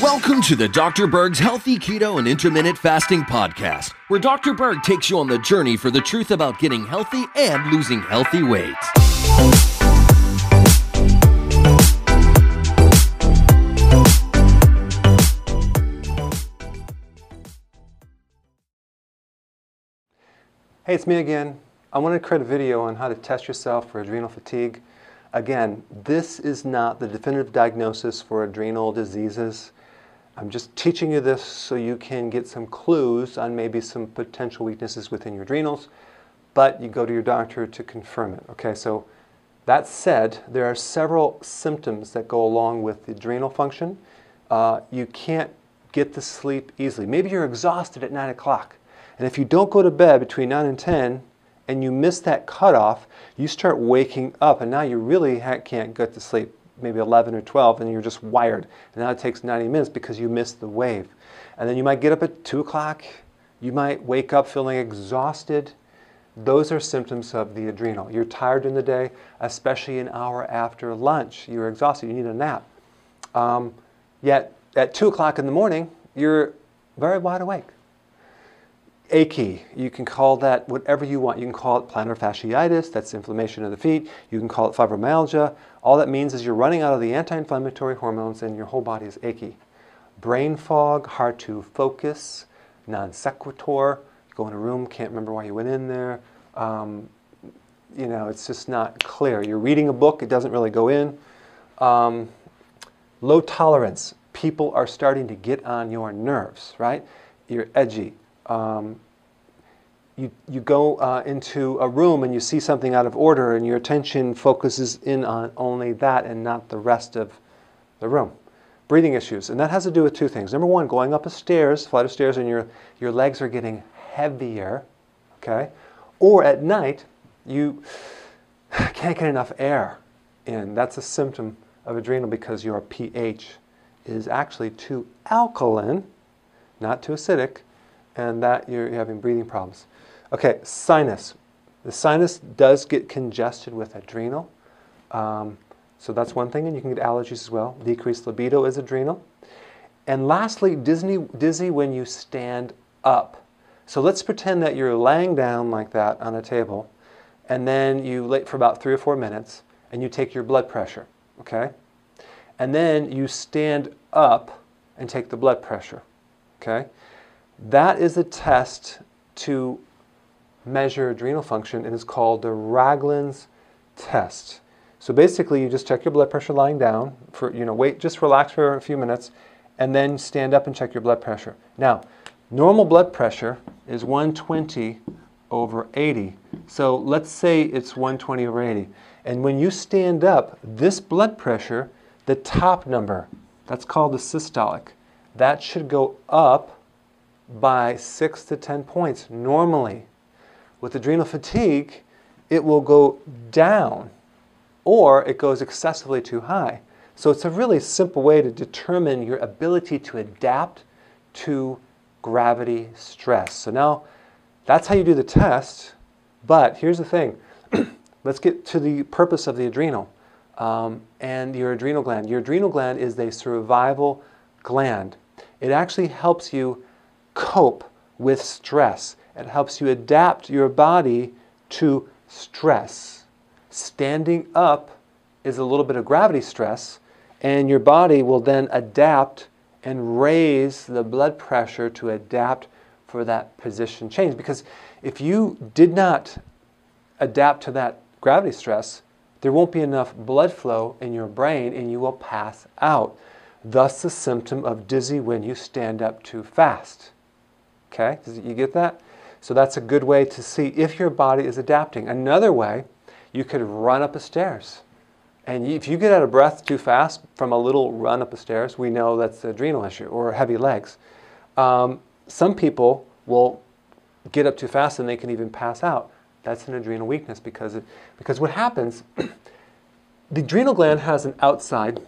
Welcome to the Dr. Berg's Healthy Keto and Intermittent Fasting Podcast, where Dr. Berg takes you on the journey for the truth about getting healthy and losing healthy weight. Hey, it's me again. I want to create a video on how to test yourself for adrenal fatigue. Again, this is not the definitive diagnosis for adrenal diseases. I'm just teaching you this so you can get some clues on maybe some potential weaknesses within your adrenals, but you go to your doctor to confirm it. Okay, so that said, there are several symptoms that go along with the adrenal function. Uh, you can't get to sleep easily. Maybe you're exhausted at 9 o'clock. And if you don't go to bed between 9 and 10 and you miss that cutoff, you start waking up and now you really can't get to sleep, maybe 11 or 12, and you're just wired. And now it takes 90 minutes because you missed the wave. And then you might get up at 2 o'clock. You might wake up feeling exhausted. Those are symptoms of the adrenal. You're tired in the day, especially an hour after lunch. You're exhausted. You need a nap. Um, yet at 2 o'clock in the morning, you're very wide awake achy. You can call that whatever you want. You can call it plantar fasciitis, that's inflammation of the feet. You can call it fibromyalgia. All that means is you're running out of the anti inflammatory hormones and your whole body is achy. Brain fog, hard to focus, non sequitur. Go in a room, can't remember why you went in there. Um, you know, it's just not clear. You're reading a book, it doesn't really go in. Um, low tolerance. People are starting to get on your nerves, right? You're edgy um, you, you go uh, into a room and you see something out of order and your attention focuses in on only that and not the rest of the room. Breathing issues, and that has to do with two things. Number one, going up a stairs, flight of stairs, and your, your legs are getting heavier, okay? Or at night, you can't get enough air in. That's a symptom of adrenal because your pH is actually too alkaline, not too acidic, and that you're having breathing problems. Okay, sinus. The sinus does get congested with adrenal. Um, so that's one thing, and you can get allergies as well. Decreased libido is adrenal. And lastly, dizzy, dizzy when you stand up. So let's pretend that you're laying down like that on a table, and then you lay for about three or four minutes, and you take your blood pressure, okay? And then you stand up and take the blood pressure, okay? That is a test to measure adrenal function and is called the Ragland's test. So basically, you just check your blood pressure lying down for, you know, wait, just relax for a few minutes and then stand up and check your blood pressure. Now, normal blood pressure is 120 over 80. So let's say it's 120 over 80. And when you stand up, this blood pressure, the top number, that's called the systolic, that should go up by 6 to 10 points normally. With adrenal fatigue, it will go down or it goes excessively too high. So it's a really simple way to determine your ability to adapt to gravity stress. So now that's how you do the test. But here's the thing let's get to the purpose of the adrenal um, and your adrenal gland. Your adrenal gland is a survival gland, it actually helps you cope with stress. It helps you adapt your body to stress. Standing up is a little bit of gravity stress, and your body will then adapt and raise the blood pressure to adapt for that position change. Because if you did not adapt to that gravity stress, there won't be enough blood flow in your brain and you will pass out. Thus, the symptom of dizzy when you stand up too fast. Okay, you get that? So that's a good way to see if your body is adapting. Another way, you could run up the stairs. And if you get out of breath too fast from a little run up the stairs, we know that's the adrenal issue or heavy legs. Um, some people will get up too fast and they can even pass out. That's an adrenal weakness because, it, because what happens, the adrenal gland has an outside,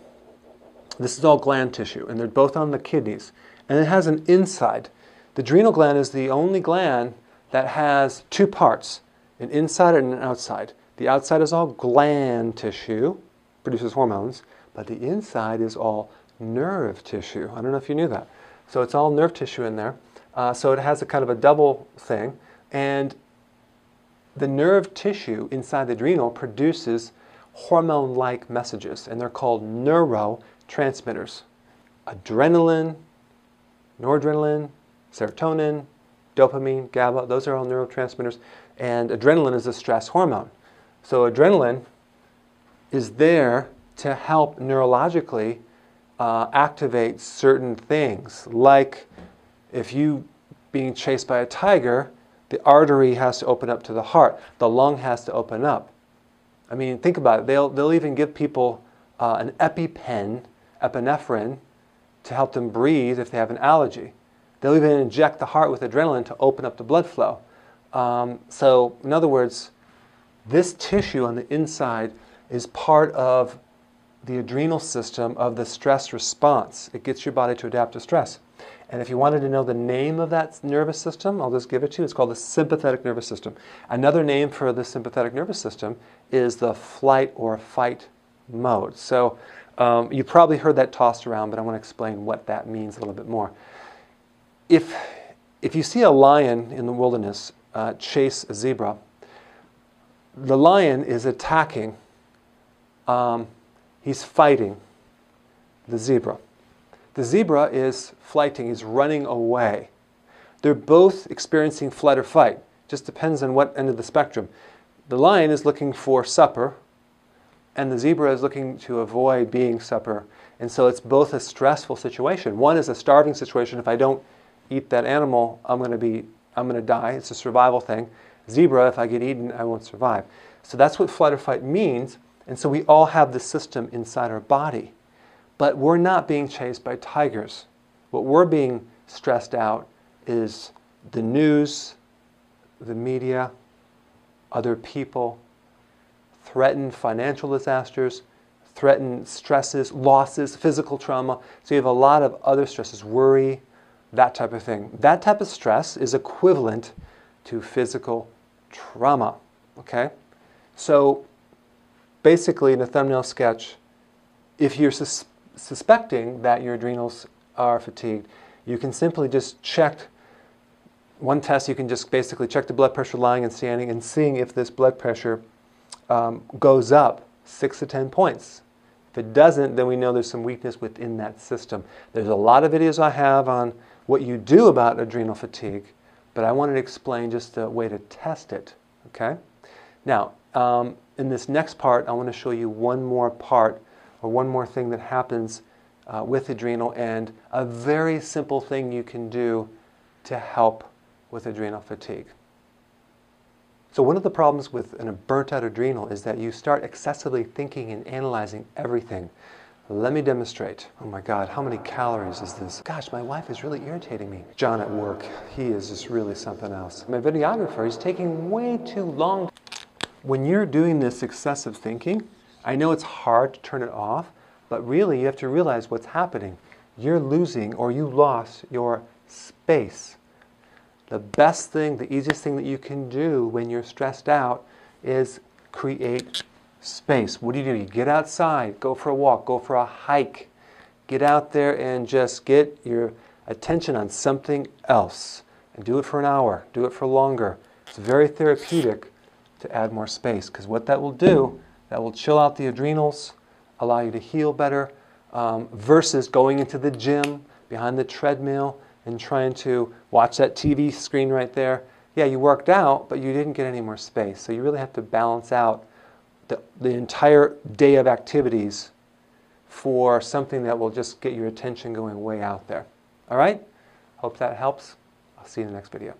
this is all gland tissue, and they're both on the kidneys, and it has an inside. The adrenal gland is the only gland that has two parts, an inside and an outside. The outside is all gland tissue, produces hormones, but the inside is all nerve tissue. I don't know if you knew that. So it's all nerve tissue in there. Uh, so it has a kind of a double thing. And the nerve tissue inside the adrenal produces hormone like messages, and they're called neurotransmitters adrenaline, noradrenaline, serotonin, dopamine, GABA, those are all neurotransmitters. And adrenaline is a stress hormone. So adrenaline is there to help neurologically uh, activate certain things, like if you being chased by a tiger, the artery has to open up to the heart, the lung has to open up. I mean, think about it. They'll, they'll even give people uh, an EpiPen, epinephrine, to help them breathe if they have an allergy. They'll even inject the heart with adrenaline to open up the blood flow. Um, so, in other words, this tissue on the inside is part of the adrenal system of the stress response. It gets your body to adapt to stress. And if you wanted to know the name of that nervous system, I'll just give it to you. It's called the sympathetic nervous system. Another name for the sympathetic nervous system is the flight or fight mode. So um, you probably heard that tossed around, but I want to explain what that means a little bit more. If, if you see a lion in the wilderness uh, chase a zebra, the lion is attacking, um, he's fighting the zebra. The zebra is flighting, he's running away. They're both experiencing flight or fight. Just depends on what end of the spectrum. The lion is looking for supper, and the zebra is looking to avoid being supper. And so it's both a stressful situation. One is a starving situation. If I don't eat that animal, I'm going to be I'm going to die. It's a survival thing. Zebra, if I get eaten, I won't survive. So that's what flight or fight means. And so we all have the system inside our body. But we're not being chased by tigers. What we're being stressed out is the news, the media, other people, threatened financial disasters, threatened stresses, losses, physical trauma. So you have a lot of other stresses, worry, that type of thing. That type of stress is equivalent to physical trauma. Okay? So basically, in a thumbnail sketch, if you're sus- suspecting that your adrenals are fatigued, you can simply just check one test. You can just basically check the blood pressure lying and standing and seeing if this blood pressure um, goes up six to 10 points. If it doesn't, then we know there's some weakness within that system. There's a lot of videos I have on what you do about adrenal fatigue, but I wanted to explain just a way to test it. Okay? Now, um, in this next part, I want to show you one more part or one more thing that happens uh, with adrenal and a very simple thing you can do to help with adrenal fatigue. So, one of the problems with a burnt out adrenal is that you start excessively thinking and analyzing everything. Let me demonstrate. Oh my God, how many calories is this? Gosh, my wife is really irritating me. John at work, he is just really something else. My videographer, he's taking way too long. When you're doing this excessive thinking, I know it's hard to turn it off, but really, you have to realize what's happening. You're losing or you lost your space. The best thing, the easiest thing that you can do when you're stressed out is create space. What do you do? You get outside, go for a walk, go for a hike. Get out there and just get your attention on something else. And do it for an hour, do it for longer. It's very therapeutic to add more space because what that will do, that will chill out the adrenals, allow you to heal better, um, versus going into the gym behind the treadmill and trying to watch that TV screen right there. Yeah, you worked out, but you didn't get any more space. So you really have to balance out the, the entire day of activities for something that will just get your attention going way out there. All right? Hope that helps. I'll see you in the next video.